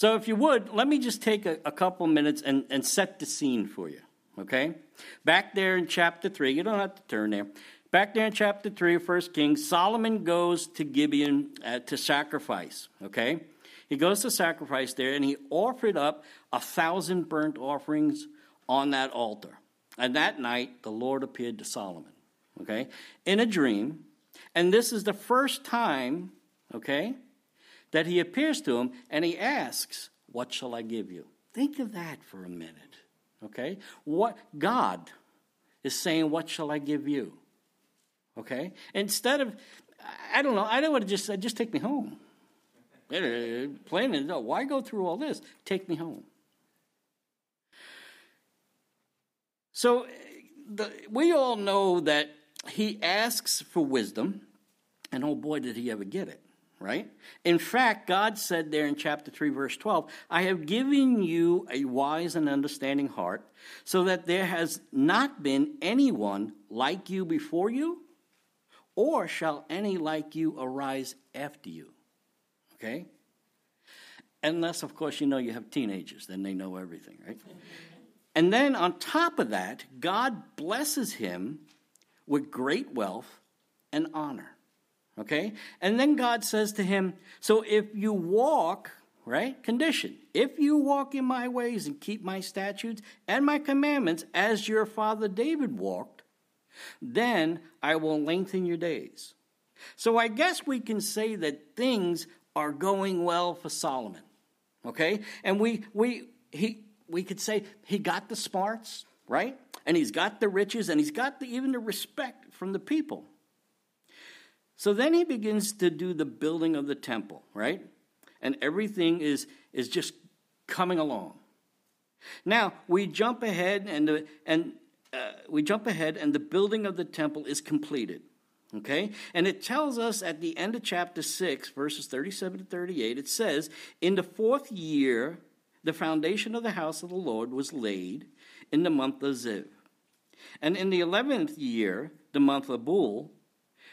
So, if you would, let me just take a, a couple minutes and, and set the scene for you, okay? Back there in chapter 3, you don't have to turn there. Back there in chapter 3 of 1 Kings, Solomon goes to Gibeon uh, to sacrifice, okay? He goes to sacrifice there and he offered up a thousand burnt offerings on that altar. And that night, the Lord appeared to Solomon, okay, in a dream. And this is the first time, okay, that he appears to him and he asks, What shall I give you? Think of that for a minute, okay? What God is saying, What shall I give you? Okay? Instead of, I don't know, I don't want to just, just take me home. Plain and why go through all this? Take me home. So the, we all know that he asks for wisdom, and oh boy, did he ever get it, right? In fact, God said there in chapter 3, verse 12, I have given you a wise and understanding heart, so that there has not been anyone like you before you, or shall any like you arise after you. Okay? Unless, of course, you know you have teenagers, then they know everything, right? And then on top of that, God blesses him with great wealth and honor. Okay? And then God says to him, So if you walk, right? Condition. If you walk in my ways and keep my statutes and my commandments as your father David walked, then I will lengthen your days. So I guess we can say that things are going well for Solomon. Okay? And we we he we could say he got the smarts, right? And he's got the riches and he's got the, even the respect from the people. So then he begins to do the building of the temple, right? And everything is is just coming along. Now, we jump ahead and the, and uh, we jump ahead and the building of the temple is completed. Okay? And it tells us at the end of chapter 6, verses 37 to 38, it says, In the fourth year, the foundation of the house of the Lord was laid in the month of Ziv. And in the eleventh year, the month of Bul,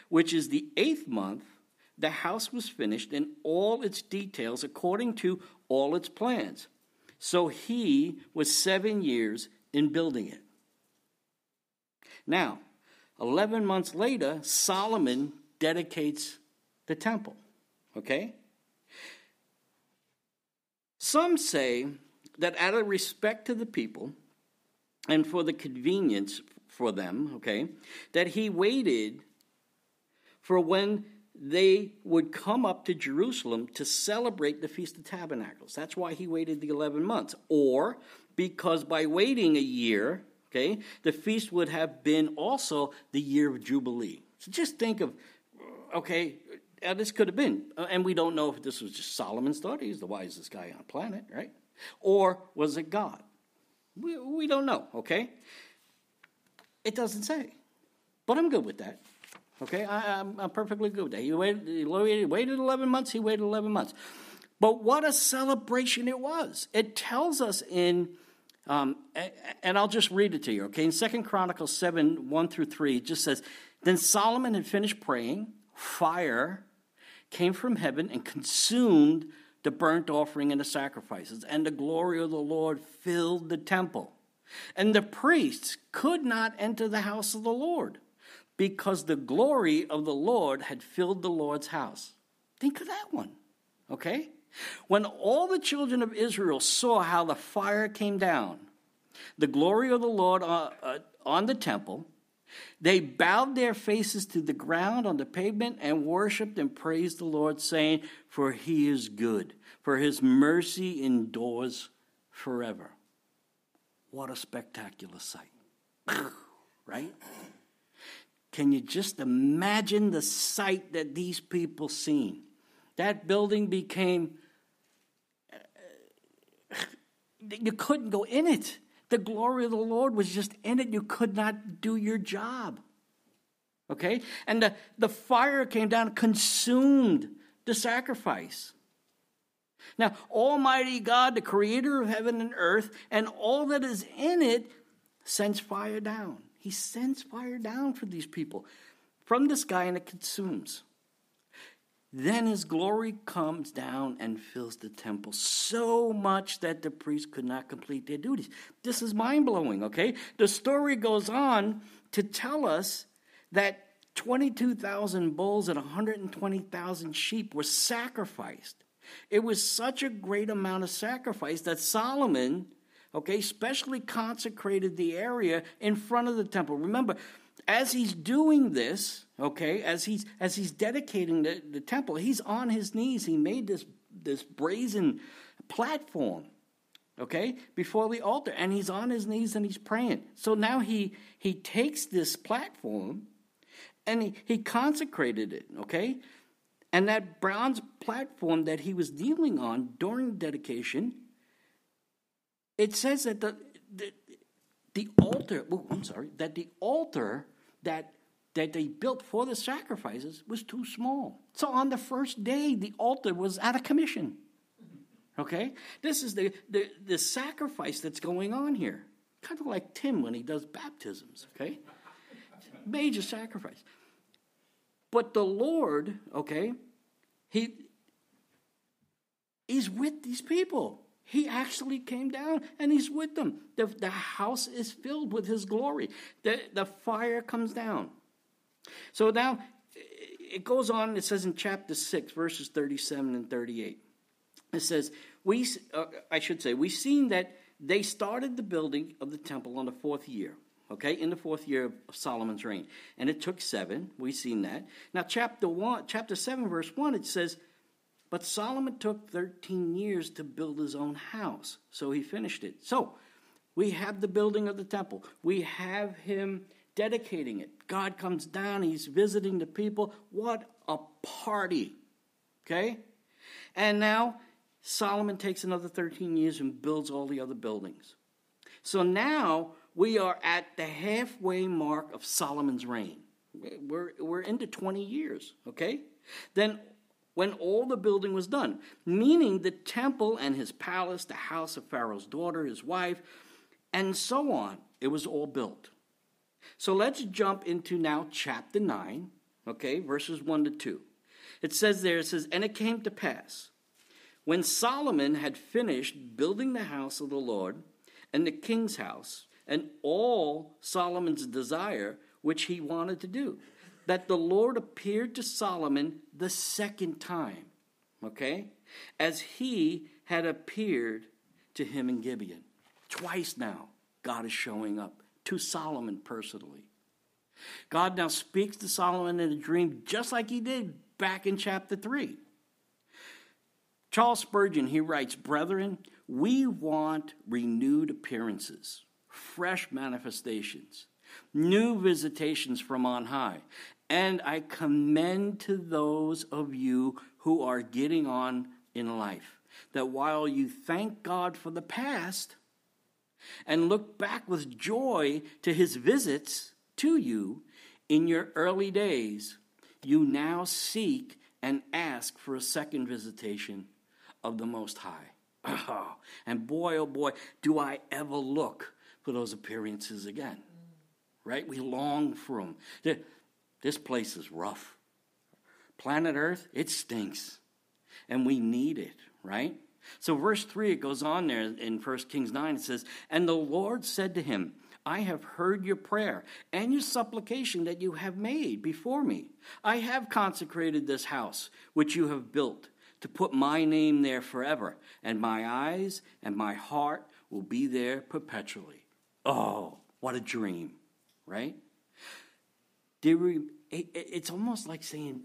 which is the eighth month, the house was finished in all its details according to all its plans. So he was seven years in building it. Now, 11 months later, Solomon dedicates the temple. Okay? Some say that out of respect to the people and for the convenience for them, okay, that he waited for when they would come up to Jerusalem to celebrate the Feast of Tabernacles. That's why he waited the 11 months. Or because by waiting a year, Okay? The feast would have been also the year of Jubilee. So just think of, okay, this could have been. Uh, and we don't know if this was just Solomon's thought. He's the wisest guy on planet, right? Or was it God? We, we don't know, okay? It doesn't say. But I'm good with that. Okay? I, am perfectly good with that. He waited, he waited 11 months, he waited 11 months. But what a celebration it was. It tells us in um, and I'll just read it to you, okay? In Second Chronicles 7 1 through 3, it just says, Then Solomon had finished praying, fire came from heaven and consumed the burnt offering and the sacrifices, and the glory of the Lord filled the temple. And the priests could not enter the house of the Lord because the glory of the Lord had filled the Lord's house. Think of that one, okay? When all the children of Israel saw how the fire came down, the glory of the Lord uh, uh, on the temple, they bowed their faces to the ground on the pavement and worshiped and praised the Lord, saying, For he is good, for his mercy endures forever. What a spectacular sight, right? Can you just imagine the sight that these people seen? That building became uh, you couldn't go in it. The glory of the Lord was just in it. You could not do your job. Okay? And the, the fire came down, consumed the sacrifice. Now, Almighty God, the creator of heaven and earth, and all that is in it, sends fire down. He sends fire down for these people from the sky and it consumes. Then his glory comes down and fills the temple so much that the priests could not complete their duties. This is mind blowing, okay? The story goes on to tell us that 22,000 bulls and 120,000 sheep were sacrificed. It was such a great amount of sacrifice that Solomon, okay, specially consecrated the area in front of the temple. Remember, as he's doing this, okay, as he's as he's dedicating the, the temple, he's on his knees. He made this this brazen platform, okay, before the altar, and he's on his knees and he's praying. So now he he takes this platform and he, he consecrated it, okay? And that bronze platform that he was kneeling on during dedication, it says that the, the, the altar, oh, I'm sorry, that the altar that that they built for the sacrifices was too small. So on the first day, the altar was out of commission. Okay? This is the, the, the sacrifice that's going on here. Kind of like Tim when he does baptisms, okay? Major sacrifice. But the Lord, okay, he he's with these people. He actually came down and he's with them. The, the house is filled with his glory. The, the fire comes down. So now it goes on, it says in chapter 6, verses 37 and 38. It says, we, uh, I should say, we've seen that they started the building of the temple on the fourth year okay, in the fourth year of Solomon's reign. And it took seven. We've seen that. Now, chapter one, chapter seven, verse one, it says, But Solomon took 13 years to build his own house. So he finished it. So we have the building of the temple. We have him dedicating it. God comes down, he's visiting the people. What a party. Okay? And now Solomon takes another 13 years and builds all the other buildings. So now we are at the halfway mark of Solomon's reign. We're, we're into 20 years, okay? Then, when all the building was done, meaning the temple and his palace, the house of Pharaoh's daughter, his wife, and so on, it was all built. So let's jump into now chapter 9, okay, verses 1 to 2. It says there, it says, And it came to pass, when Solomon had finished building the house of the Lord and the king's house, and all Solomon's desire, which he wanted to do. That the Lord appeared to Solomon the second time, okay, as he had appeared to him in Gibeon. Twice now, God is showing up to Solomon personally. God now speaks to Solomon in a dream just like he did back in chapter 3. Charles Spurgeon, he writes, Brethren, we want renewed appearances fresh manifestations, new visitations from on high. And I commend to those of you who are getting on in life that while you thank God for the past and look back with joy to his visits to you in your early days, you now seek and ask for a second visitation of the Most High. Oh, and boy, oh boy, do I ever look for those appearances again. Right? We long for them. This place is rough. Planet Earth, it stinks. And we need it, right? So, verse 3, it goes on there in 1 Kings 9. It says, And the Lord said to him, I have heard your prayer and your supplication that you have made before me. I have consecrated this house which you have built to put my name there forever, and my eyes and my heart will be there perpetually. Oh, what a dream, right? Do you, it's almost like saying,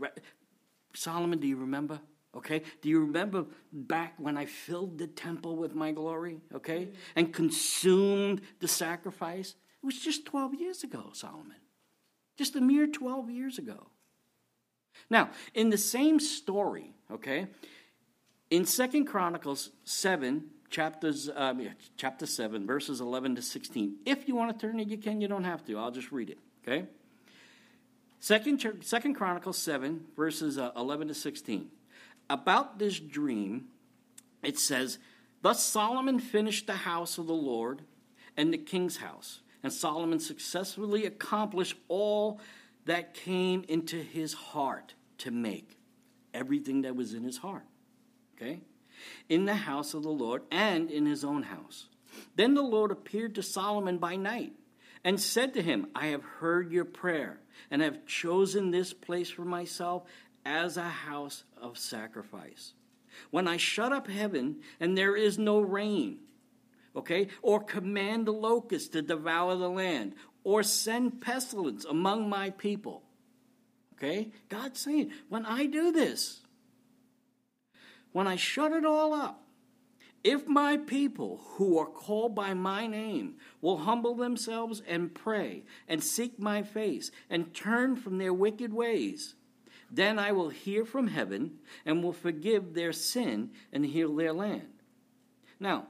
Solomon, do you remember? Okay? Do you remember back when I filled the temple with my glory? Okay? And consumed the sacrifice? It was just 12 years ago, Solomon. Just a mere 12 years ago. Now, in the same story, okay, in Second Chronicles 7, chapters, um, yeah, chapter 7, verses 11 to 16. If you want to turn it, you can. You don't have to. I'll just read it, okay? Second, Second Chronicles 7, verses uh, 11 to 16. About this dream, it says, Thus Solomon finished the house of the Lord and the king's house. And Solomon successfully accomplished all that came into his heart to make. everything that was in his heart. Okay? In the house of the Lord and in his own house. Then the Lord appeared to Solomon by night and said to him, I have heard your prayer and have chosen this place for myself as a house of sacrifice. When I shut up heaven and there is no rain, okay, or command the locusts to devour the land, or send pestilence among my people, okay, God's saying, when I do this, when I shut it all up, if my people who are called by my name will humble themselves and pray and seek my face and turn from their wicked ways, then I will hear from heaven and will forgive their sin and heal their land. Now,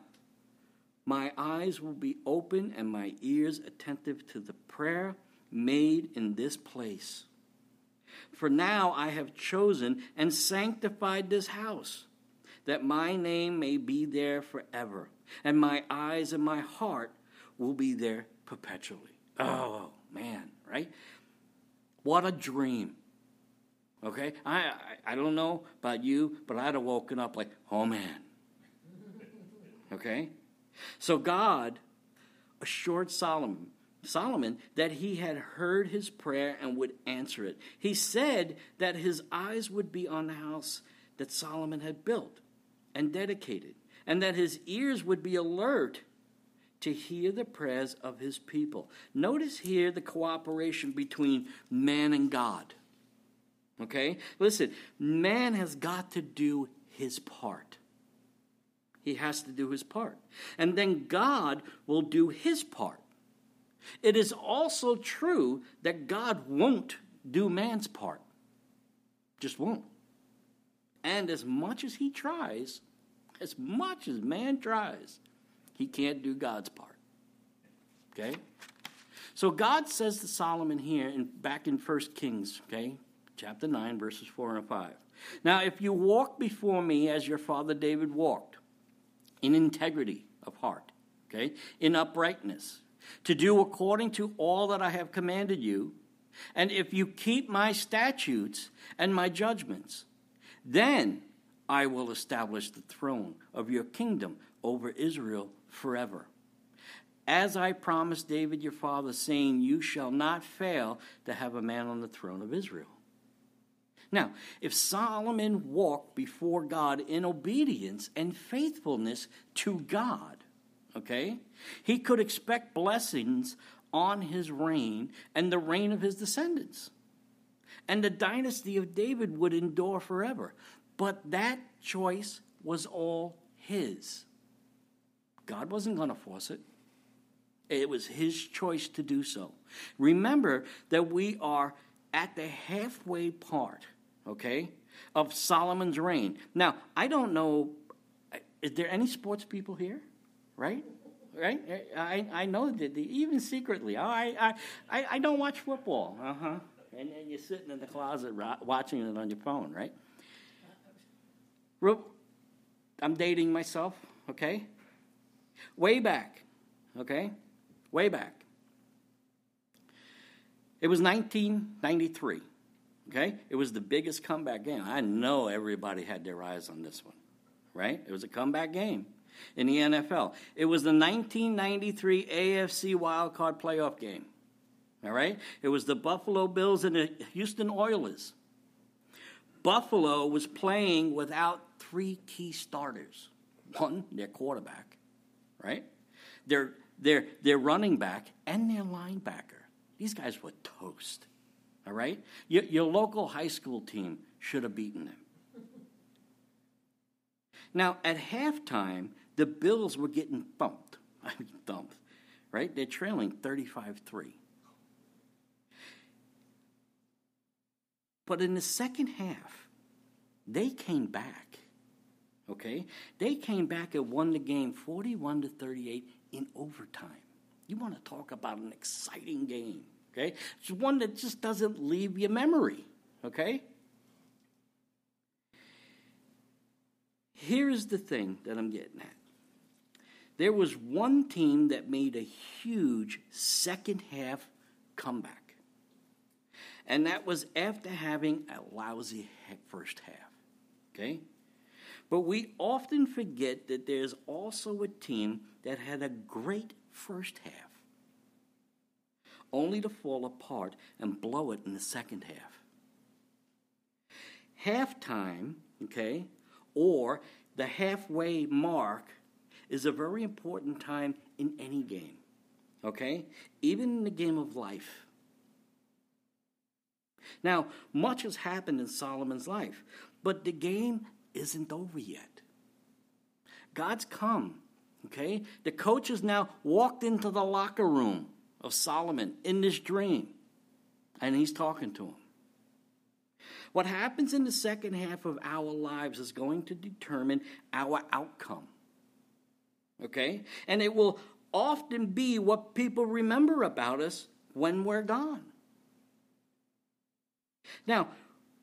my eyes will be open and my ears attentive to the prayer made in this place. For now I have chosen and sanctified this house that my name may be there forever, and my eyes and my heart will be there perpetually. Oh, man, right? What a dream. Okay? I, I, I don't know about you, but I'd have woken up like, oh man. Okay? So God assured Solomon Solomon that he had heard his prayer and would answer it. He said that his eyes would be on the house that Solomon had built and dedicated, and that his ears would be alert to hear the prayers of his people. Notice here the cooperation between man and God. Okay? Listen, man has got to do his part. He has to do his part. And then God will do his part. It is also true that God won't do man's part. Just won't. And as much as he tries, as much as man tries, he can't do God's part. Okay? So God says to Solomon here, in, back in 1 Kings, okay, chapter 9, verses 4 and 5. Now, if you walk before me as your father David walked, in integrity of heart, okay, in uprightness, to do according to all that I have commanded you, and if you keep my statutes and my judgments, then I will establish the throne of your kingdom over Israel forever. As I promised David your father, saying, You shall not fail to have a man on the throne of Israel. Now, if Solomon walked before God in obedience and faithfulness to God, okay, he could expect blessings on his reign and the reign of his descendants. And the dynasty of David would endure forever. But that choice was all his. God wasn't going to force it. It was his choice to do so. Remember that we are at the halfway part, okay, of Solomon's reign. Now, I don't know, is there any sports people here? Right? Right? I, I know that even secretly, I, I, I don't watch football. Uh huh. And then you're sitting in the closet watching it on your phone, right? I'm dating myself, okay? Way back, okay? Way back. It was 1993, okay? It was the biggest comeback game. I know everybody had their eyes on this one, right? It was a comeback game in the NFL. It was the 1993 AFC wildcard playoff game, all right? It was the Buffalo Bills and the Houston Oilers. Buffalo was playing without three key starters. One, their quarterback, right? Their, their, their running back and their linebacker. These guys were toast, all right? Your, your local high school team should have beaten them. Now, at halftime, the Bills were getting thumped. I mean, thumped, right? They're trailing 35 3. But in the second half, they came back. Okay? They came back and won the game 41 to 38 in overtime. You want to talk about an exciting game, okay? It's one that just doesn't leave your memory, okay? Here's the thing that I'm getting at. There was one team that made a huge second half comeback. And that was after having a lousy first half. Okay? But we often forget that there's also a team that had a great first half, only to fall apart and blow it in the second half. Halftime, okay, or the halfway mark is a very important time in any game, okay? Even in the game of life. Now, much has happened in Solomon's life, but the game isn't over yet. God's come, okay? The coach has now walked into the locker room of Solomon in this dream, and he's talking to him. What happens in the second half of our lives is going to determine our outcome. Okay? And it will often be what people remember about us when we're gone. Now,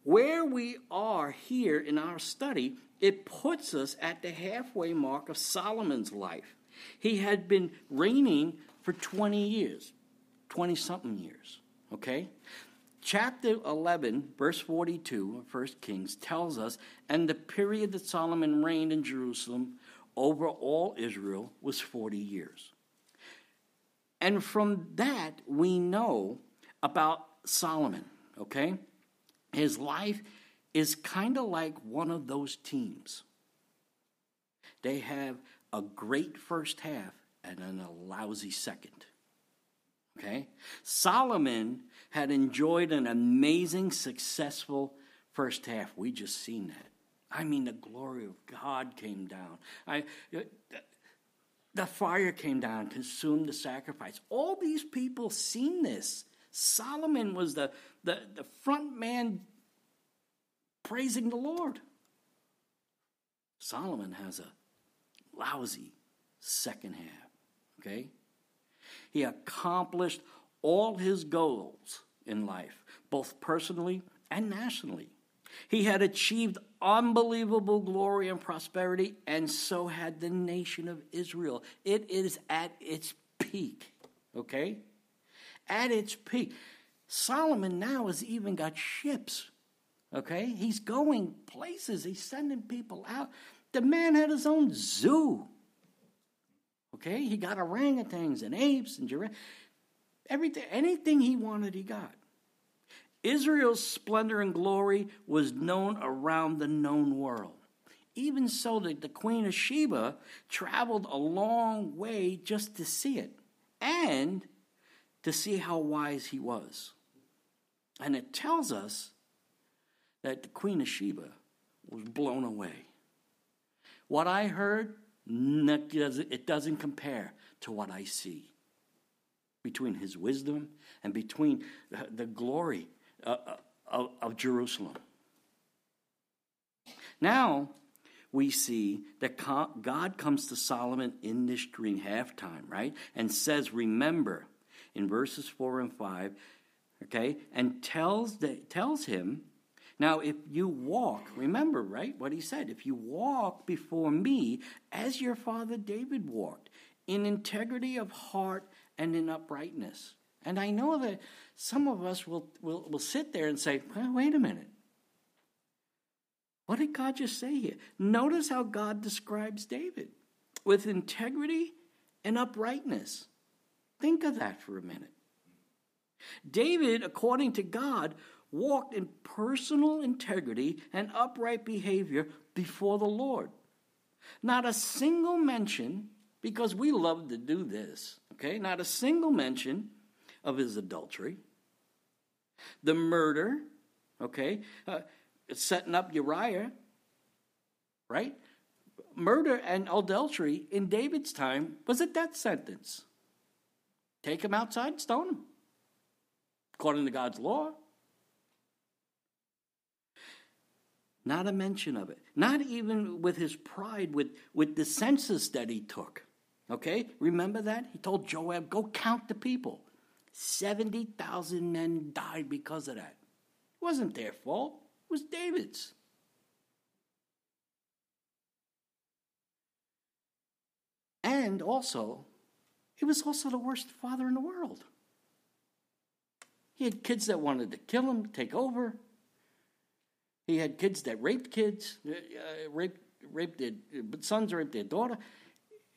where we are here in our study, it puts us at the halfway mark of Solomon's life. He had been reigning for 20 years, 20 something years. Okay? Chapter 11, verse 42 of 1 Kings tells us, and the period that Solomon reigned in Jerusalem over all Israel was 40 years. And from that, we know about Solomon, okay? His life is kind of like one of those teams. They have a great first half and then a lousy second. Okay? Solomon had enjoyed an amazing, successful first half. We just seen that. I mean, the glory of God came down. I, the fire came down, consumed the sacrifice. All these people seen this. Solomon was the, the, the front man praising the Lord. Solomon has a lousy second half. Okay? He accomplished all his goals in life, both personally and nationally. He had achieved unbelievable glory and prosperity, and so had the nation of Israel. It is at its peak, okay? At its peak. Solomon now has even got ships, okay? He's going places, he's sending people out. The man had his own zoo, okay? He got orangutans and apes and giraffes. Everything, anything he wanted, he got. Israel's splendor and glory was known around the known world. Even so, that the Queen of Sheba traveled a long way just to see it and to see how wise he was. And it tells us that the Queen of Sheba was blown away. What I heard, it doesn't compare to what I see between his wisdom and between the glory uh, uh, of, Jerusalem. Now we see that God comes to Solomon in this dream, halftime, right? And says, Remember, in verses 4 and 5, okay, and tells, the, tells him, Now if you walk, remember, right, what he said, if you walk before me as your father David walked, in integrity of heart and in uprightness. And I know that some of us will, will, will sit there and say, well, wait a minute. What did God just say here? Notice how God describes David with integrity and uprightness. Think of that for a minute. David, according to God, walked in personal integrity and upright behavior before the Lord. Not a single mention, because we love to do this, okay? Not a single mention of his adultery the murder, okay, uh, setting up Uriah, right? Murder and adultery in David's time was a death sentence. Take him outside, stone him, according to God's law. Not a mention of it. Not even with his pride, with, with the census that he took. Okay? Remember that? He told Joab, go count the people. 70,000 men died because of that. It wasn't their fault, it was David's. And also, he was also the worst father in the world. He had kids that wanted to kill him, take over. He had kids that raped kids, uh, uh raped, raped their sons, raped their daughter.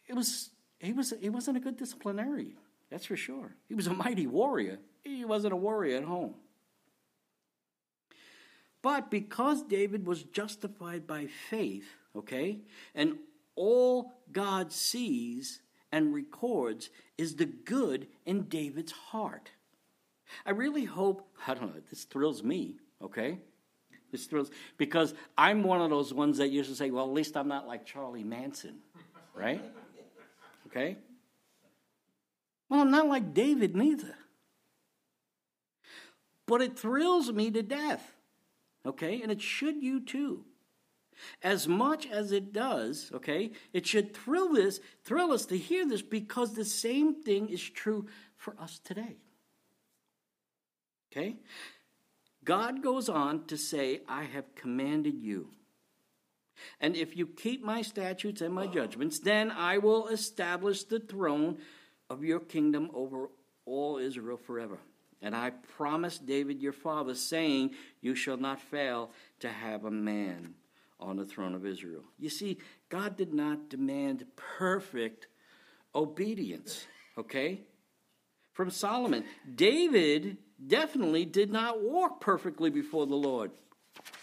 It was he was he wasn't a good disciplinarian. That's for sure. He was a mighty warrior. He wasn't a warrior at home. But because David was justified by faith, okay, and all God sees and records is the good in David's heart. I really hope, I don't know, this thrills me, okay? This thrills, because I'm one of those ones that used to say, well, at least I'm not like Charlie Manson, right? Okay? Well, I'm not like David neither. But it thrills me to death, okay? And it should you too. As much as it does, okay, it should thrill this, thrill us to hear this because the same thing is true for us today. Okay? God goes on to say, I have commanded you. And if you keep my statutes and my judgments, then I will establish the throne of your kingdom over all Israel forever. And I promised David your father, saying, You shall not fail to have a man on the throne of Israel. You see, God did not demand perfect obedience, okay? From Solomon. David definitely did not walk perfectly before the Lord.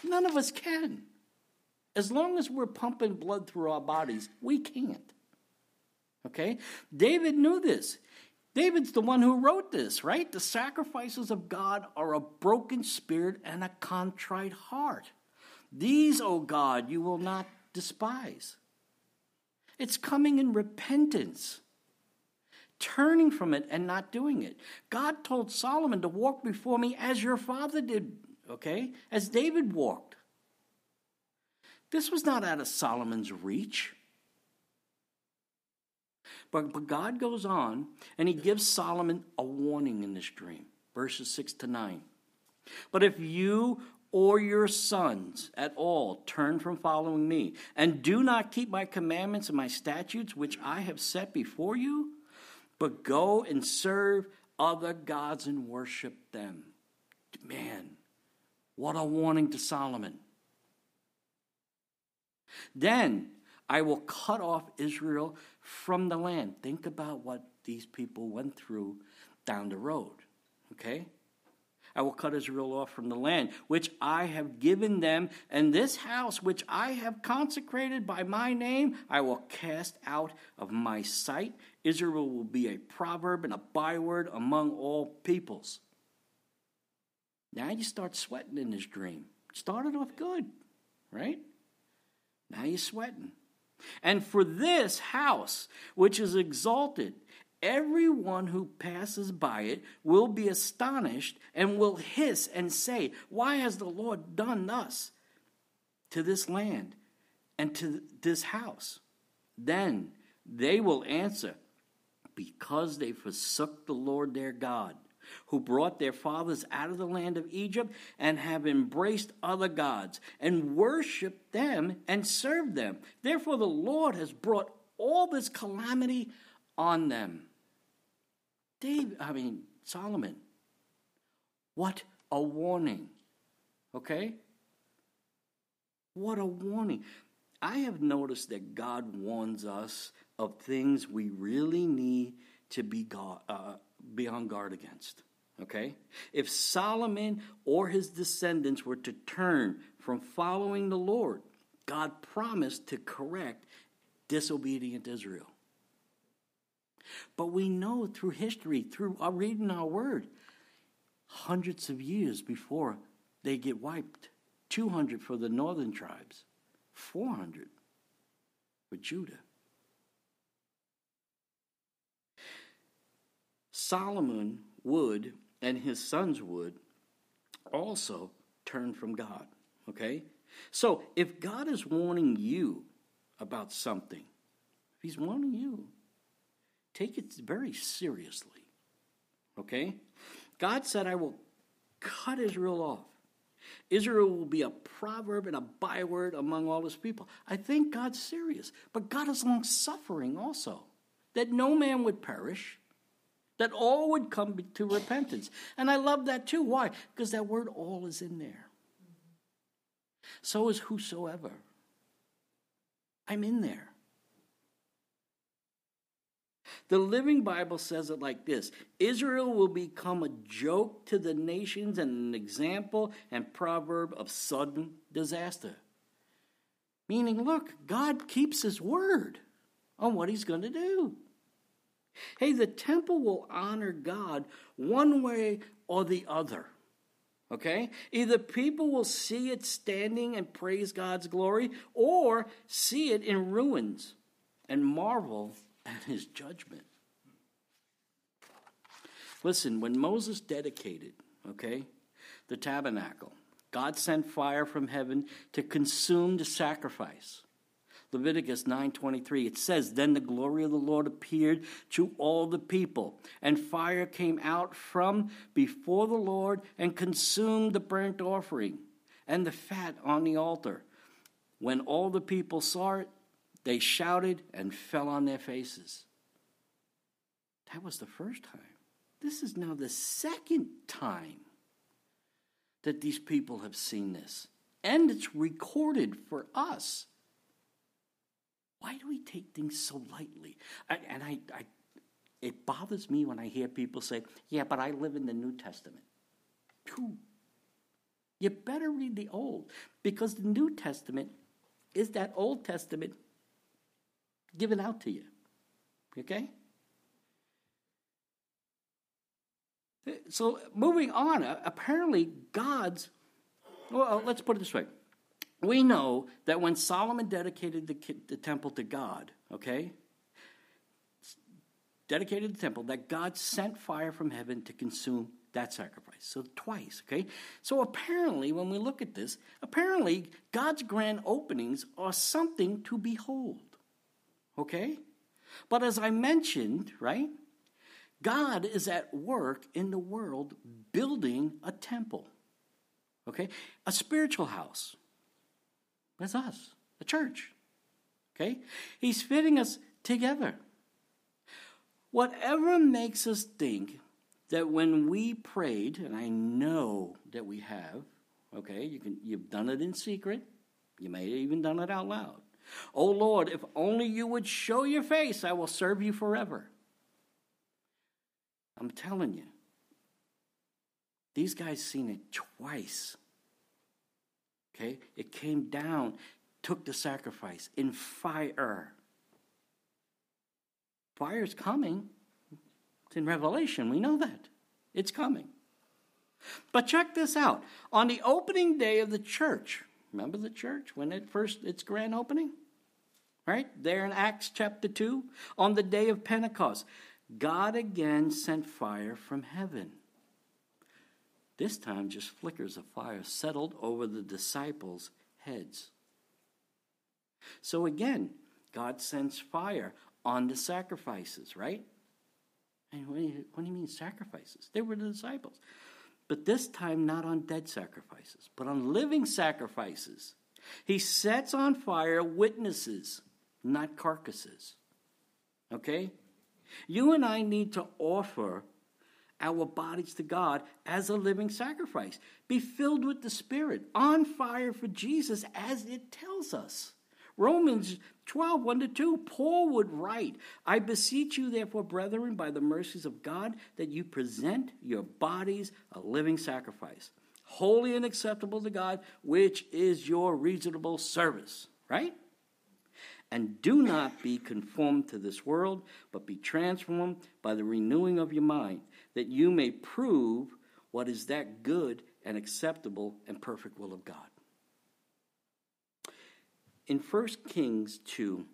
None of us can. As long as we're pumping blood through our bodies, we can't. Okay? David knew this. David's the one who wrote this, right? The sacrifices of God are a broken spirit and a contrite heart. These, O God, you will not despise. It's coming in repentance, turning from it and not doing it. God told Solomon to walk before me as your father did, okay? As David walked. This was not out of Solomon's reach. But, but God goes on and he gives Solomon a warning in this dream, verses 6 to 9. But if you or your sons at all turn from following me, and do not keep my commandments and my statutes which I have set before you, but go and serve other gods and worship them. Man, what a warning to Solomon. Then I will cut off Israel from the land. Think about what these people went through down the road. Okay? I will cut Israel off from the land which I have given them, and this house which I have consecrated by my name, I will cast out of my sight. Israel will be a proverb and a byword among all peoples. Now you start sweating in this dream. Started off good, right? Now you're sweating. And for this house, which is exalted, everyone who passes by it will be astonished and will hiss and say, Why has the Lord done thus to this land and to this house? Then they will answer, Because they forsook the Lord their God who brought their fathers out of the land of Egypt and have embraced other gods and worshiped them and served them. Therefore, the Lord has brought all this calamity on them. David, I mean, Solomon, what a warning. Okay? What a warning. I have noticed that God warns us of things we really need to be uh, be on guard against. Okay? If Solomon or his descendants were to turn from following the Lord, God promised to correct disobedient Israel. But we know through history, through our reading our word, hundreds of years before they get wiped 200 for the northern tribes, 400 for Judah. Solomon would, and his sons would, also turn from God. Okay? So if God is warning you about something, if he's warning you, take it very seriously. Okay? God said, I will cut Israel off. Israel will be a proverb and a byword among all his people. I think God's serious, but God is long suffering also, that no man would perish, that all would come to repentance. And I love that too. Why? Because that word all is in there. So is whosoever. I'm in there. The Living Bible says it like this Israel will become a joke to the nations and an example and proverb of sudden disaster. Meaning, look, God keeps his word on what he's going to do. Hey, the temple will honor God one way or the other. Okay? Either people will see it standing and praise God's glory, or see it in ruins and marvel at his judgment. Listen, when Moses dedicated, okay, the tabernacle, God sent fire from heaven to consume the sacrifice. Leviticus 9:23 it says then the glory of the Lord appeared to all the people and fire came out from before the Lord and consumed the burnt offering and the fat on the altar when all the people saw it they shouted and fell on their faces that was the first time this is now the second time that these people have seen this and it's recorded for us why do we take things so lightly? I, and I, I, it bothers me when I hear people say, yeah, but I live in the New Testament. Phew. You better read the Old because the New Testament is that Old Testament given out to you. Okay? So, moving on, uh, apparently God's, well, uh, let's put it this way we know that when Solomon dedicated the, the temple to God, okay, dedicated the temple, that God sent fire from heaven to consume that sacrifice. So twice, okay? So apparently, when we look at this, apparently God's grand openings are something to behold, okay? But as I mentioned, right, God is at work in the world building a temple, okay? A spiritual house. That's us, the church. Okay? He's fitting us together. Whatever makes us think that when we prayed, and I know that we have, okay, you can you've done it in secret, you may have even done it out loud. Oh Lord, if only you would show your face, I will serve you forever. I'm telling you, these guys seen it twice. Okay? It came down, took the sacrifice in fire. Fire's coming. It's in Revelation. We know that. It's coming. But check this out. On the opening day of the church, remember the church when it first its grand opening? Right? There in Acts chapter 2, on the day of Pentecost, God again sent fire from heaven. This time, just flickers of fire settled over the disciples' heads. So again, God sends fire on the sacrifices, right? And what do, you, what do you mean sacrifices? They were the disciples. But this time, not on dead sacrifices, but on living sacrifices. He sets on fire witnesses, not carcasses. Okay? You and I need to offer our bodies to God as a living sacrifice. Be filled with the Spirit, on fire for Jesus, as it tells us. Romans 12, 1 to 2, Paul would write, I beseech you, therefore, brethren, by the mercies of God, that you present your bodies a living sacrifice, holy and acceptable to God, which is your reasonable service. Right? And do not be conformed to this world, but be transformed by the renewing of your mind that you may prove what is that good and acceptable and perfect will of God. In 1 Kings 2,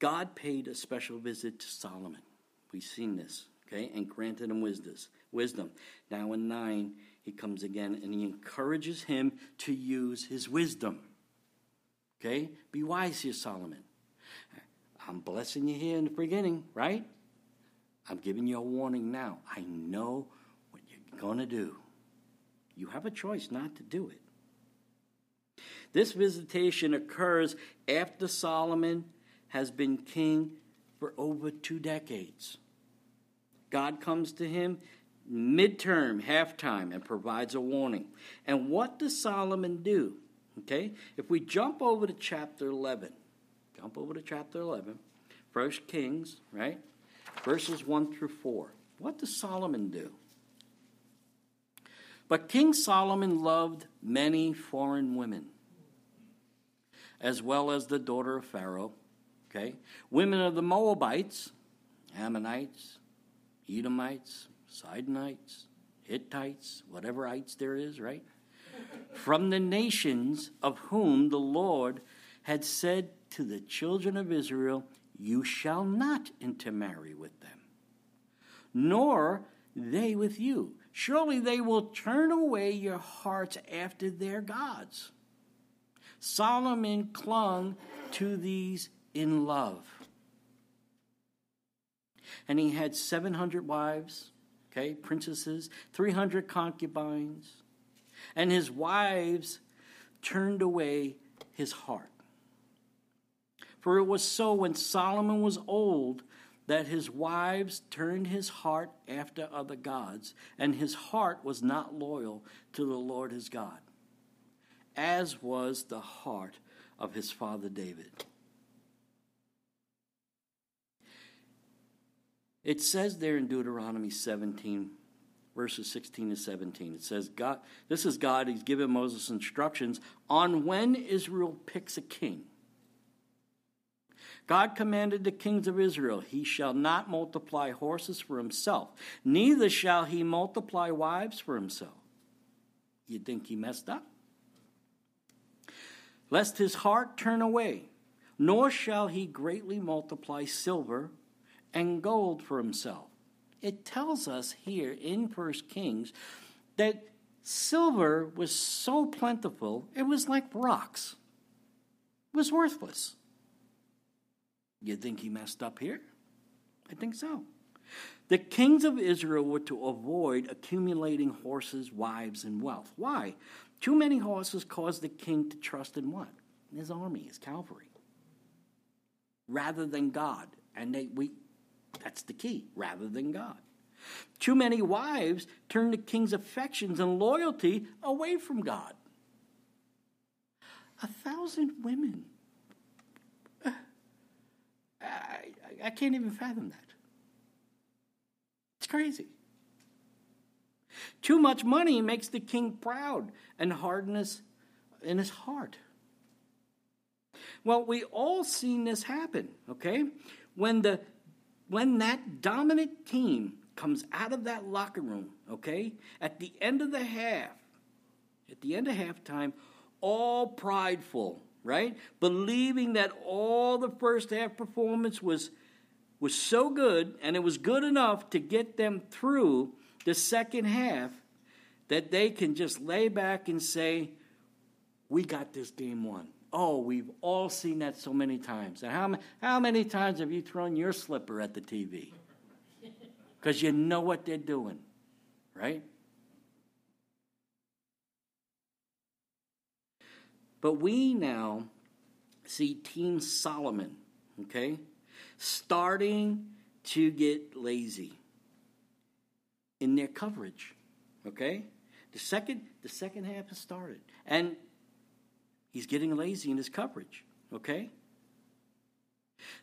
God paid a special visit to Solomon. We've seen this, okay, and granted him wisdom. Now in 9, he comes again and he encourages him to use his wisdom. Okay? Be wise here, Solomon. I'm blessing you here in the beginning, right? I'm giving you a warning now. I know what you're going to do. You have a choice not to do it. This visitation occurs after Solomon has been king for over two decades. God comes to him midterm, halftime, and provides a warning. And what does Solomon do? Okay, if we jump over to chapter 11, jump over to chapter 11, First Kings, right? Verses 1 through 4. What does Solomon do? But King Solomon loved many foreign women, as well as the daughter of Pharaoh, okay? Women of the Moabites, Ammonites, Edomites, Sidonites, Hittites, whatever ites there is, right? From the nations of whom the Lord had said to the children of Israel, You shall not intermarry with them, nor they with you. Surely they will turn away your hearts after their gods. Solomon clung to these in love. And he had 700 wives, okay, princesses, 300 concubines, and his wives turned away his heart. For it was so when Solomon was old that his wives turned his heart after other gods, and his heart was not loyal to the Lord his God, as was the heart of his father David. It says there in Deuteronomy 17, verses 16 to 17. It says, God, this is God, He's given Moses instructions on when Israel picks a king. God commanded the kings of Israel, He shall not multiply horses for himself, neither shall he multiply wives for himself. You think he messed up? Lest his heart turn away, nor shall he greatly multiply silver and gold for himself. It tells us here in First Kings that silver was so plentiful, it was like rocks. It was worthless. You think he messed up here? I think so. The kings of Israel were to avoid accumulating horses, wives, and wealth. Why? Too many horses caused the king to trust in what? His army, his cavalry, rather than God. And they, we, that's the key, rather than God. Too many wives turn the king's affections and loyalty away from God. A thousand women. I, I can't even fathom that. It's crazy. Too much money makes the king proud and hardness in his heart. Well, we all seen this happen, okay? When the when that dominant team comes out of that locker room, okay, at the end of the half, at the end of halftime, all prideful, right? Believing that all the first half performance was was so good and it was good enough to get them through the second half that they can just lay back and say, We got this game won. Oh, we've all seen that so many times. And how, how many times have you thrown your slipper at the TV? Because you know what they're doing, right? But we now see Team Solomon, okay, starting to get lazy in their coverage, okay? The second, the second half has started. And He's getting lazy in his coverage, okay?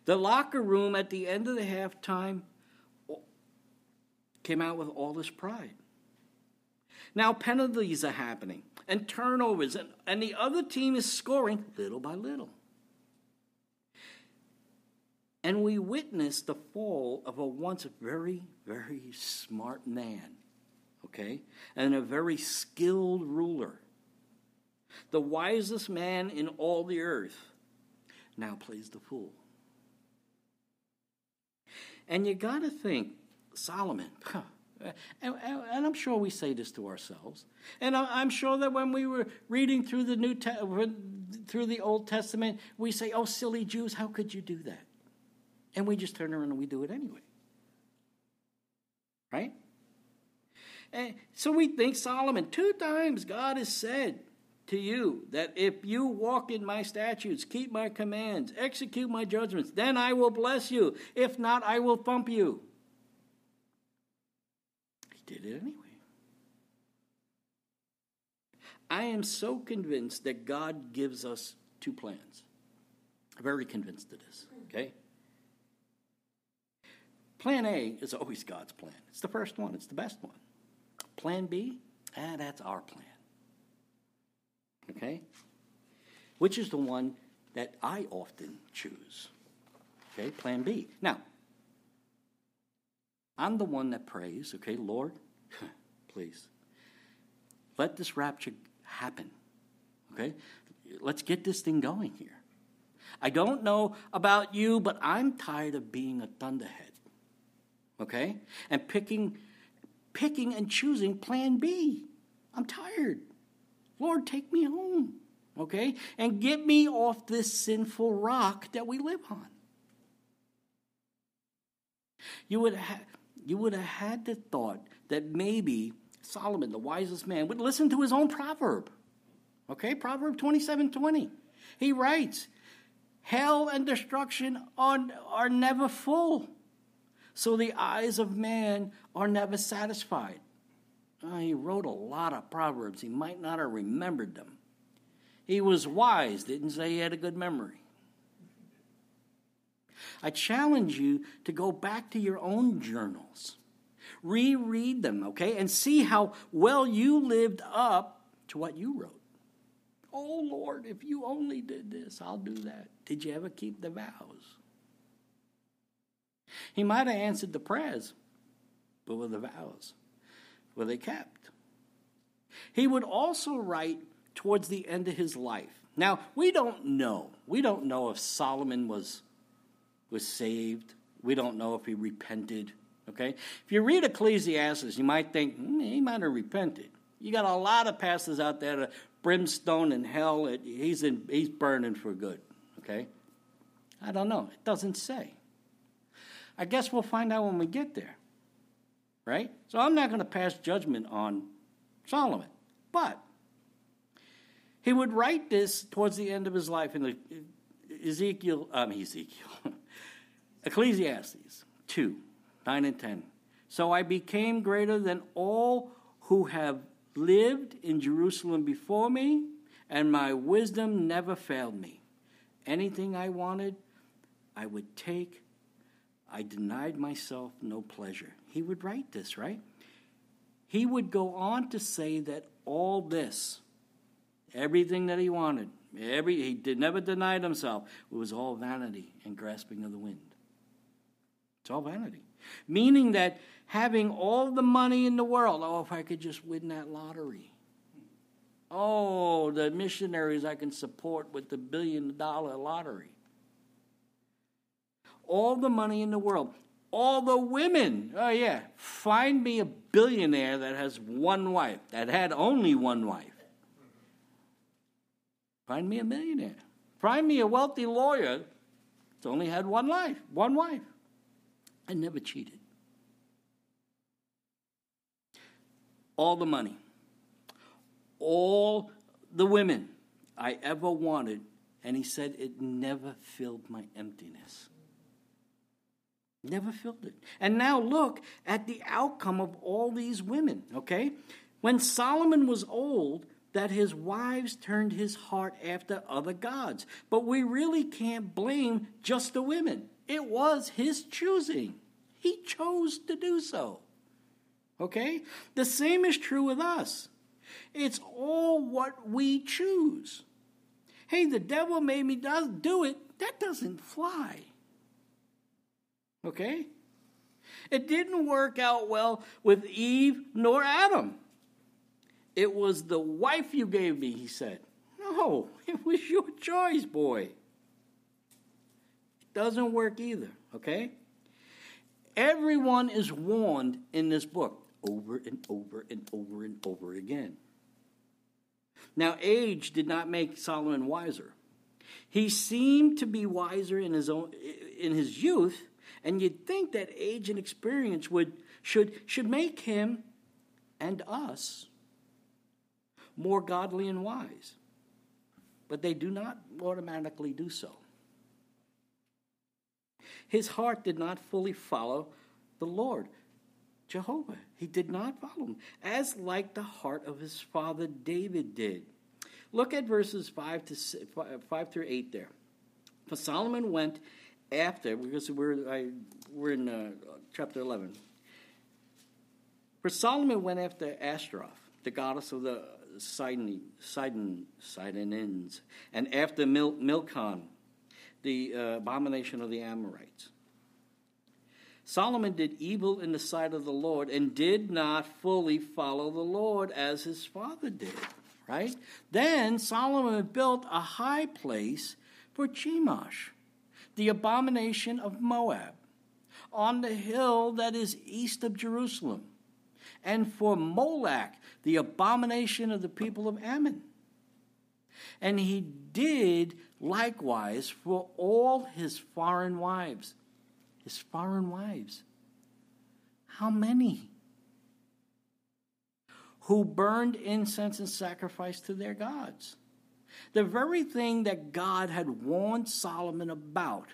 The locker room at the end of the halftime came out with all this pride. Now penalties are happening and turnovers, and, and the other team is scoring little by little. And we witness the fall of a once very, very smart man, okay, and a very skilled ruler the wisest man in all the earth, now plays the fool. And you got to think, Solomon, huh, and, and, I'm sure we say this to ourselves. And I'm sure that when we were reading through the New Te- through the Old Testament, we say, "Oh, silly Jews, how could you do that?" And we just turn around and we do it anyway, right? And so we think Solomon two times God has said, to you that if you walk in my statutes, keep my commands, execute my judgments, then I will bless you. If not, I will thump you. He did it anyway. I am so convinced that God gives us two plans. Very convinced of this, okay? Plan A is always God's plan. It's the first one, it's the best one. Plan B, ah, that's our plan. Okay? Which is the one that I often choose. Okay, plan B. Now, I'm the one that prays, okay, Lord, please, let this rapture happen. Okay? Let's get this thing going here. I don't know about you, but I'm tired of being a thunderhead. Okay? And picking picking and choosing plan B. I'm tired. Lord, take me home. Okay? And get me off this sinful rock that we live on. You would have you would have had the thought that maybe Solomon, the wisest man, would listen to his own proverb. Okay, Proverb 27 20. He writes, Hell and destruction are, are never full, so the eyes of man are never satisfied. Uh, he wrote a lot of proverbs. He might not have remembered them. He was wise, didn't say he had a good memory. I challenge you to go back to your own journals, reread them, okay, and see how well you lived up to what you wrote. Oh Lord, if you only did this, I'll do that. Did you ever keep the vows? He might have answered the prayers, but with the vows? Were they kept? He would also write towards the end of his life. Now, we don't know. We don't know if Solomon was was saved. We don't know if he repented. Okay? If you read Ecclesiastes, you might think mm, he might have repented. You got a lot of pastors out there that brimstone and hell. It, he's in, he's burning for good. Okay? I don't know. It doesn't say. I guess we'll find out when we get there. Right? So I'm not going to pass judgment on Solomon. But he would write this towards the end of his life in the Ezekiel, um, Ezekiel, Ecclesiastes 2 9 and 10. So I became greater than all who have lived in Jerusalem before me, and my wisdom never failed me. Anything I wanted, I would take. I denied myself no pleasure. He would write this, right? He would go on to say that all this, everything that he wanted, every he did never denied himself, it was all vanity and grasping of the wind. It's all vanity. Meaning that having all the money in the world, oh, if I could just win that lottery. Oh, the missionaries I can support with the billion dollar lottery. All the money in the world. All the women. Oh, yeah. Find me a billionaire that has one wife, that had only one wife. Find me a millionaire. Find me a wealthy lawyer that's only had one life, one wife. I never cheated. All the money, all the women I ever wanted, and he said it never filled my emptiness. Never filled it. And now look at the outcome of all these women, okay? When Solomon was old, that his wives turned his heart after other gods. But we really can't blame just the women. It was his choosing. He chose to do so. Okay? The same is true with us. It's all what we choose. Hey, the devil made me do it. That doesn't fly. Okay? It didn't work out well with Eve nor Adam. It was the wife you gave me, he said. No, it was your choice, boy. It doesn't work either, okay? Everyone is warned in this book over and over and over and over again. Now, age did not make Solomon wiser. He seemed to be wiser in his own in his youth, and you'd think that age and experience would should should make him and us more godly and wise. But they do not automatically do so. His heart did not fully follow the Lord. Jehovah. He did not follow him, as like the heart of his father David did. Look at verses 5 to 5 through 8 there. For Solomon went after, because we're, I, we're in uh, chapter 11. For Solomon went after Ashtaroth, the goddess of the Sidon, Sidon, Sidonians, and after Mil- Milcom, the uh, abomination of the Amorites. Solomon did evil in the sight of the Lord and did not fully follow the Lord as his father did. Right? Then Solomon built a high place for Chemosh, the abomination of Moab, on the hill that is east of Jerusalem, and for Molech, the abomination of the people of Ammon. And he did likewise for all his foreign wives his foreign wives. How many? Who burned incense and sacrifice to their gods. The very thing that God had warned Solomon about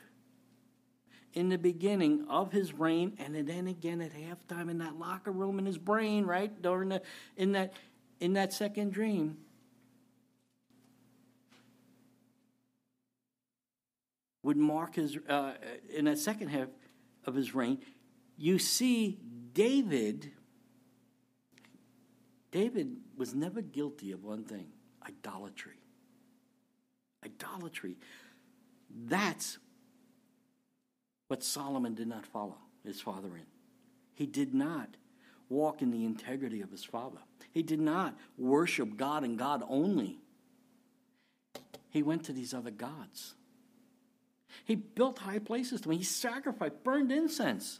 in the beginning of his reign, and then again at halftime in that locker room in his brain, right? During the in that in that second dream. Would mark his uh, in that second half of his reign, you see David. David was never guilty of one thing idolatry. Idolatry. That's what Solomon did not follow his father in. He did not walk in the integrity of his father. He did not worship God and God only. He went to these other gods. He built high places to him. He sacrificed, burned incense.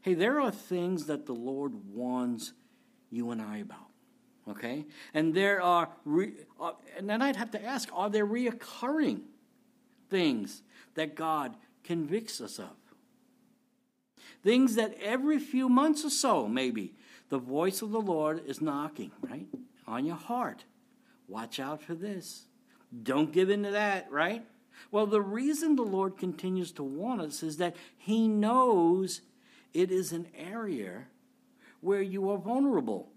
Hey, there are things that the Lord warns you and I about. Okay? And there are, re- uh, and then I'd have to ask, are there reoccurring things that God convicts us of? Things that every few months or so, maybe, the voice of the Lord is knocking, right? On your heart. Watch out for this. Don't give in to that, right? Well, the reason the Lord continues to warn us is that He knows it is an area where you are vulnerable.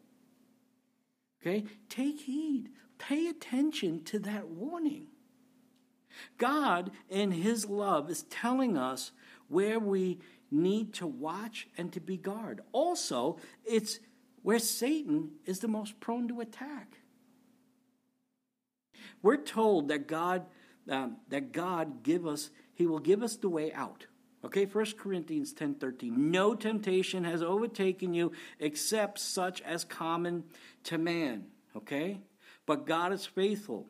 Okay? Take heed, pay attention to that warning. God, in His love, is telling us where we need to watch and to be guard. Also, it's where Satan is the most prone to attack. We're told that God um, that God give us He will give us the way out. Okay, 1 Corinthians 10:13. No temptation has overtaken you except such as common to man. Okay? But God is faithful,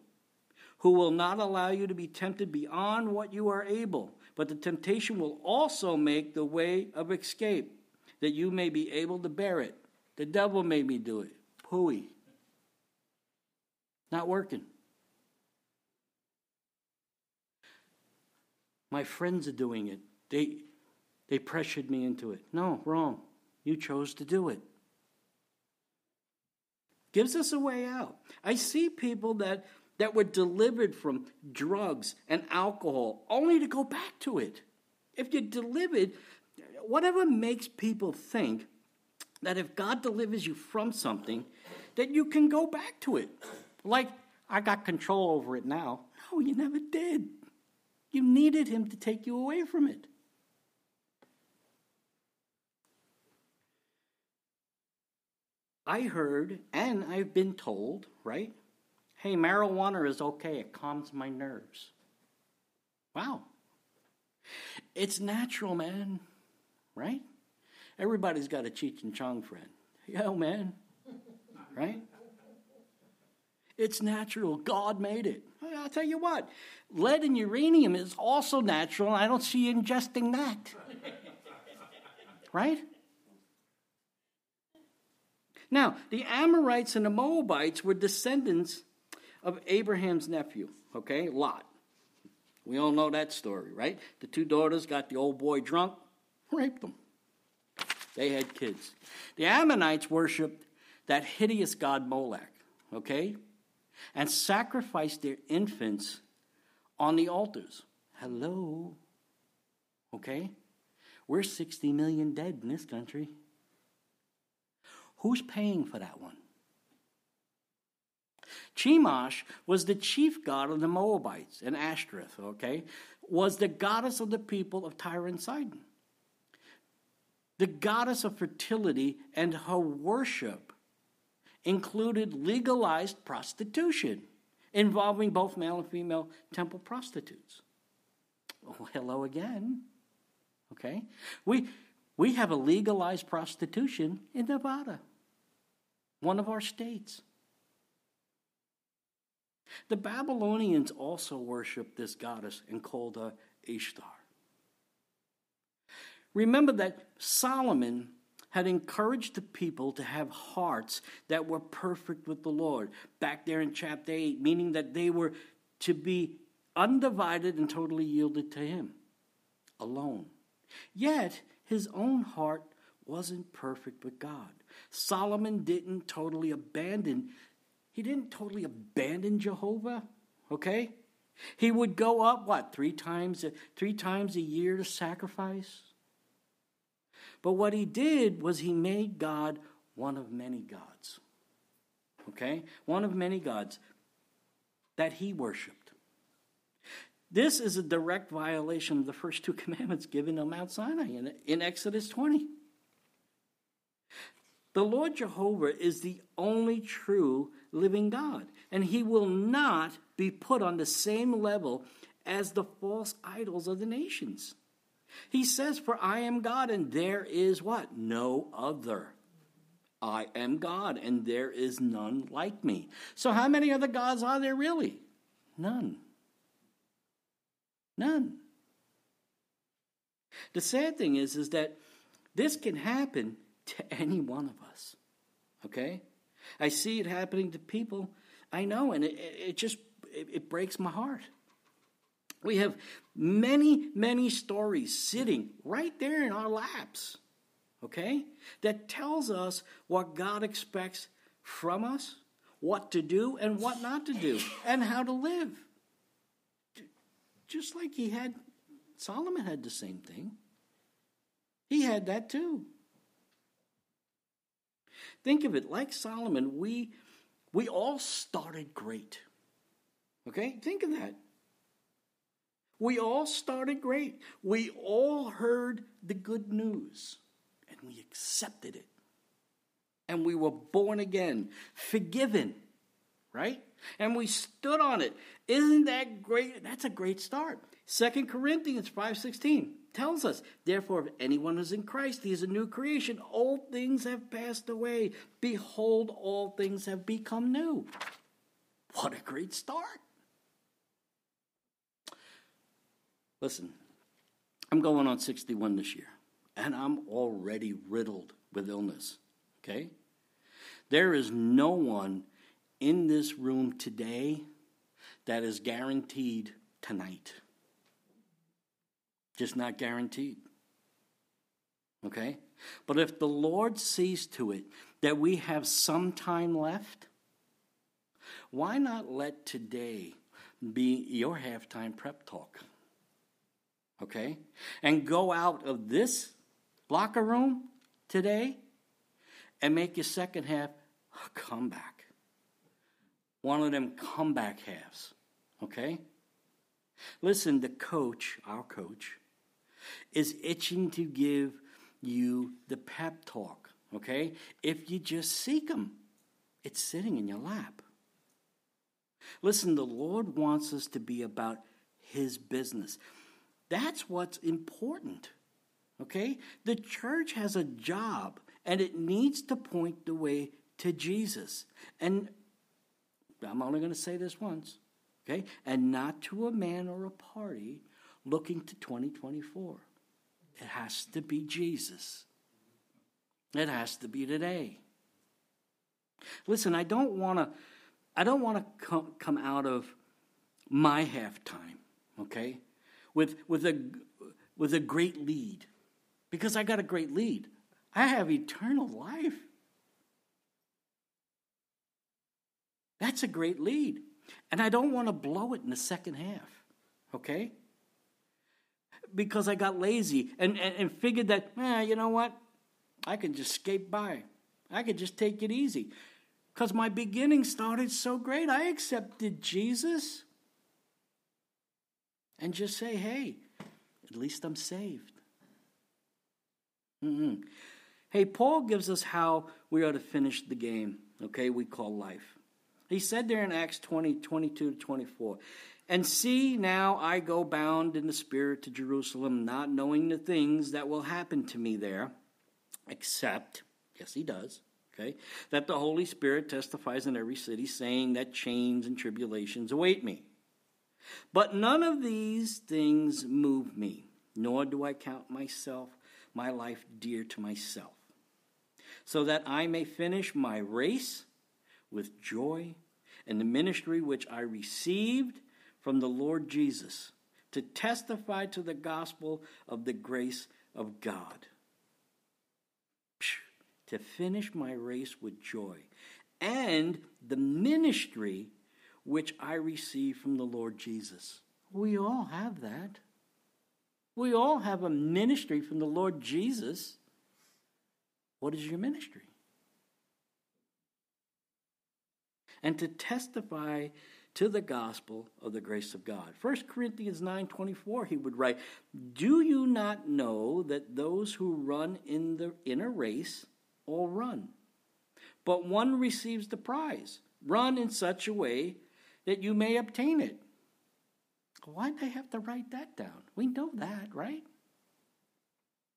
who will not allow you to be tempted beyond what you are able. But the temptation will also make the way of escape, that you may be able to bear it. The devil made me do it. Pooey. Not working. My friends are doing it. They, they pressured me into it. No, wrong. You chose to do it. Gives us a way out. I see people that, that were delivered from drugs and alcohol only to go back to it. If you're delivered, whatever makes people think that if God delivers you from something, that you can go back to it. Like, I got control over it now. No, you never did. You needed him to take you away from it. I heard, and I've been told, right? Hey, marijuana is okay, it calms my nerves. Wow. It's natural, man, right? Everybody's got a Cheech and Chong friend. Yo, man, right? It's natural. God made it. I'll tell you what, lead and uranium is also natural, and I don't see you ingesting that. right? Now, the Amorites and the Moabites were descendants of Abraham's nephew, okay, Lot. We all know that story, right? The two daughters got the old boy drunk, raped them. They had kids. The Ammonites worshiped that hideous god Molech, okay? and sacrificed their infants on the altars. Hello. Okay? We're 60 million dead in this country. Who's paying for that one? Chemosh was the chief god of the Moabites, and Ashtoreth, okay, was the goddess of the people of Tyre and Sidon. The goddess of fertility and her worship included legalized prostitution involving both male and female temple prostitutes. Oh, hello again. Okay? We, we have a legalized prostitution in Nevada, one of our states. The Babylonians also worshiped this goddess and called her Ishtar. Remember that Solomon had encouraged the people to have hearts that were perfect with the Lord, back there in chapter 8, meaning that they were to be undivided and totally yielded to Him alone. Yet, his own heart wasn't perfect with God. Solomon didn't totally abandon he didn't totally abandon Jehovah, okay? He would go up what, 3 times three times a year to sacrifice? But what he did was he made God one of many gods. Okay? One of many gods that he worshiped. This is a direct violation of the first two commandments given on Mount Sinai in, in Exodus 20. The Lord Jehovah is the only true living God, and he will not be put on the same level as the false idols of the nations. He says, For I am God, and there is what? No other. I am God, and there is none like me. So, how many other gods are there really? None. None. The sad thing is, is that this can happen to any one of us. Okay? I see it happening to people I know, and it, it just it, it breaks my heart. We have many, many stories sitting right there in our laps, okay, that tells us what God expects from us, what to do and what not to do, and how to live. Just like he had, Solomon had the same thing. He had that too. Think of it like Solomon, we we all started great. Okay? Think of that. We all started great. We all heard the good news and we accepted it. And we were born again, forgiven, right? And we stood on it. Isn't that great? That's a great start. Second Corinthians 5:16 tells us, therefore, if anyone is in Christ, he is a new creation. Old things have passed away. Behold, all things have become new. What a great start. Listen, I'm going on 61 this year, and I'm already riddled with illness. Okay? There is no one in this room today that is guaranteed tonight just not guaranteed. Okay? But if the Lord sees to it that we have some time left, why not let today be your halftime prep talk? Okay? And go out of this locker room today and make your second half a comeback. One of them comeback halves. Okay? Listen, the coach, our coach, is itching to give you the pep talk, okay? If you just seek Him, it's sitting in your lap. Listen, the Lord wants us to be about His business. That's what's important, okay? The church has a job and it needs to point the way to Jesus. And I'm only going to say this once, okay? And not to a man or a party looking to 2024. It has to be Jesus. It has to be today. Listen, I don't want to I don't want to come, come out of my halftime, okay? With with a with a great lead. Because I got a great lead. I have eternal life. That's a great lead. And I don't want to blow it in the second half. Okay? because I got lazy and, and, and figured that, eh, you know what? I can just skate by. I could just take it easy. Because my beginning started so great. I accepted Jesus. And just say, hey, at least I'm saved. Mm-hmm. Hey, Paul gives us how we are to finish the game, okay, we call life. He said there in Acts 20, 22 to 24, and see, now I go bound in the Spirit to Jerusalem, not knowing the things that will happen to me there, except, yes, he does, okay, that the Holy Spirit testifies in every city, saying that chains and tribulations await me. But none of these things move me, nor do I count myself, my life dear to myself, so that I may finish my race with joy and the ministry which I received from the Lord Jesus to testify to the gospel of the grace of God. To finish my race with joy and the ministry which I received from the Lord Jesus. We all have that. We all have a ministry from the Lord Jesus. What is your ministry? And to testify to the gospel of the grace of God. 1 Corinthians 9:24 he would write, "Do you not know that those who run in the in a race all run, but one receives the prize? Run in such a way that you may obtain it." Why'd they have to write that down? We know that, right?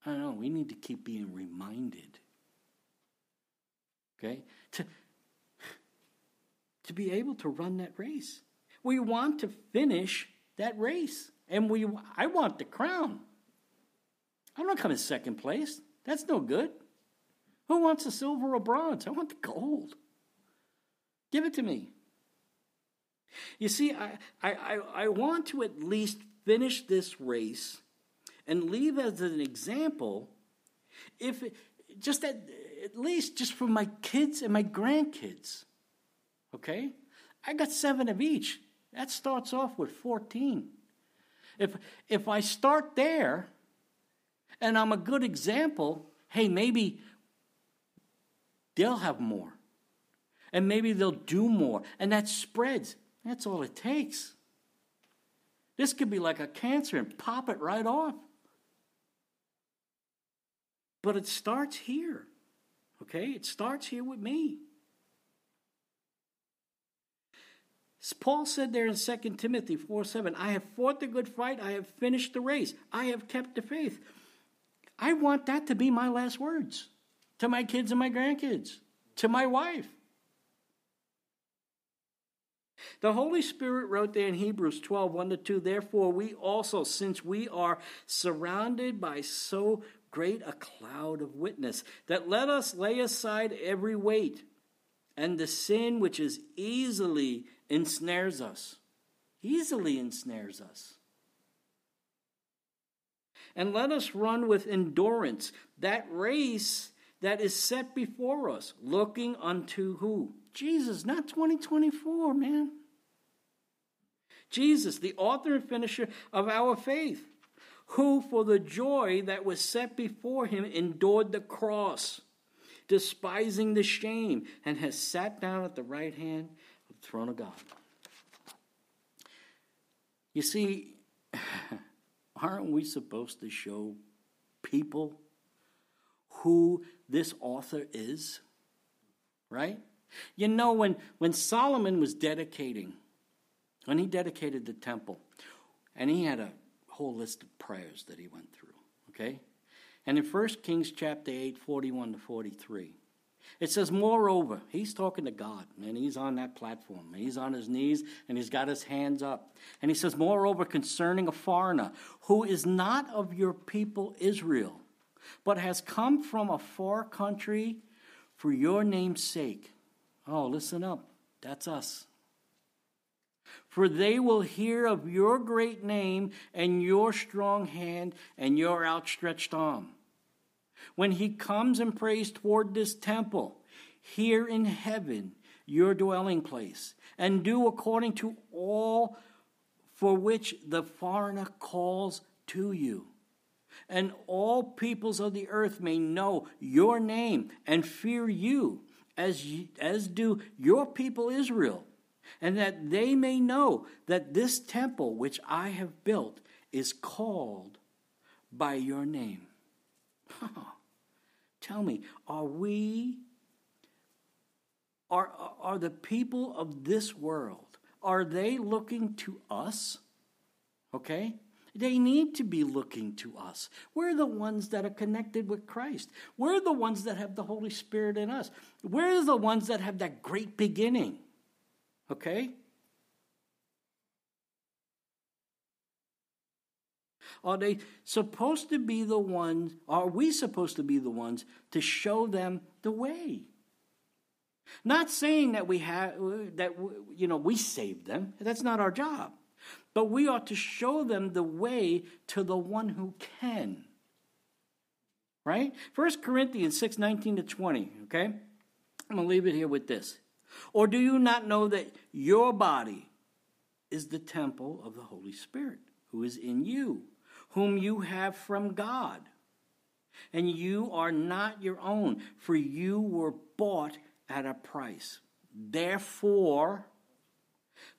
I don't know. We need to keep being reminded. Okay? To, to be able to run that race. We want to finish that race. And we I want the crown. I'm not coming second place. That's no good. Who wants the silver or bronze? I want the gold. Give it to me. You see, I, I, I want to at least finish this race and leave as an example, if just at, at least just for my kids and my grandkids. Okay? I got seven of each. That starts off with 14. If, if I start there and I'm a good example, hey, maybe they'll have more. And maybe they'll do more. And that spreads. That's all it takes. This could be like a cancer and pop it right off. But it starts here. Okay? It starts here with me. Paul said there in 2 Timothy 4 7, I have fought the good fight, I have finished the race, I have kept the faith. I want that to be my last words to my kids and my grandkids, to my wife. The Holy Spirit wrote there in Hebrews 12 1 to 2, Therefore, we also, since we are surrounded by so great a cloud of witness, that let us lay aside every weight and the sin which is easily ensnares us, easily ensnares us. And let us run with endurance that race that is set before us, looking unto who? Jesus, not 2024, man. Jesus, the author and finisher of our faith, who for the joy that was set before him endured the cross, despising the shame, and has sat down at the right hand the throne of God. You see, aren't we supposed to show people who this author is? Right? You know, when, when Solomon was dedicating, when he dedicated the temple, and he had a whole list of prayers that he went through, okay? And in 1 Kings chapter 8, 41 to 43, it says, Moreover, he's talking to God, and he's on that platform. And he's on his knees, and he's got his hands up. And he says, Moreover, concerning a foreigner who is not of your people Israel, but has come from a far country for your name's sake. Oh, listen up. That's us. For they will hear of your great name and your strong hand and your outstretched arm. When he comes and prays toward this temple, here in heaven, your dwelling place, and do according to all for which the foreigner calls to you. And all peoples of the earth may know your name and fear you, as, as do your people Israel, and that they may know that this temple which I have built is called by your name. Tell me, are we, are, are the people of this world, are they looking to us? Okay? They need to be looking to us. We're the ones that are connected with Christ. We're the ones that have the Holy Spirit in us. We're the ones that have that great beginning. Okay? Are they supposed to be the ones, are we supposed to be the ones to show them the way? Not saying that we have, that, you know, we saved them. That's not our job. But we ought to show them the way to the one who can. Right? 1 Corinthians 6 19 to 20, okay? I'm going to leave it here with this. Or do you not know that your body is the temple of the Holy Spirit who is in you, whom you have from God? And you are not your own, for you were bought at a price. Therefore,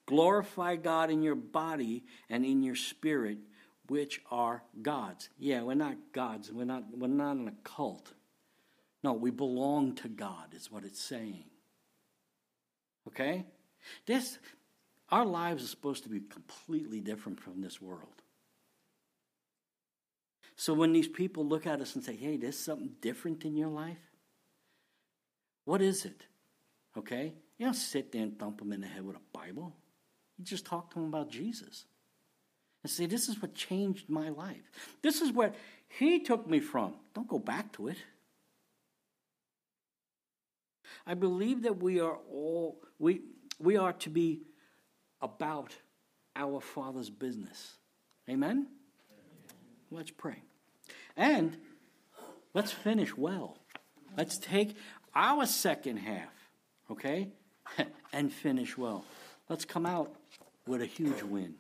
glorify God in your body and in your spirit, which are God's. Yeah, we're not God's. We're not, we're not in a cult. No, we belong to God, is what it's saying. Okay? This, our lives are supposed to be completely different from this world. So when these people look at us and say, hey, there's something different in your life, what is it? Okay? You don't sit there and thump them in the head with a Bible. You just talk to them about Jesus. And say, this is what changed my life. This is where he took me from. Don't go back to it. I believe that we are all we we are to be about our Father's business. Amen? Let's pray. And let's finish well. Let's take our second half, okay? and finish well. Let's come out with a huge win.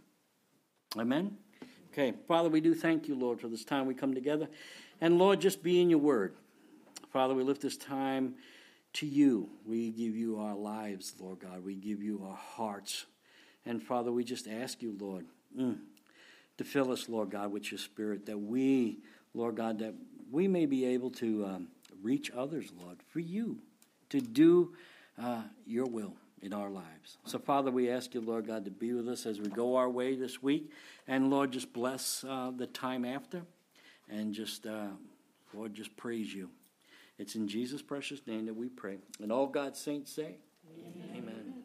Amen? Okay, Father, we do thank you, Lord, for this time we come together. And Lord, just be in your word. Father, we lift this time to you. We give you our lives, Lord God. We give you our hearts. And Father, we just ask you, Lord, mm, to fill us, Lord God, with your spirit, that we, Lord God, that we may be able to um, reach others, Lord, for you, to do uh, your will in our lives. So, Father, we ask you, Lord God, to be with us as we go our way this week. And, Lord, just bless uh, the time after. And just, uh, Lord, just praise you. It's in Jesus' precious name that we pray. And all God's saints say, Amen. Amen.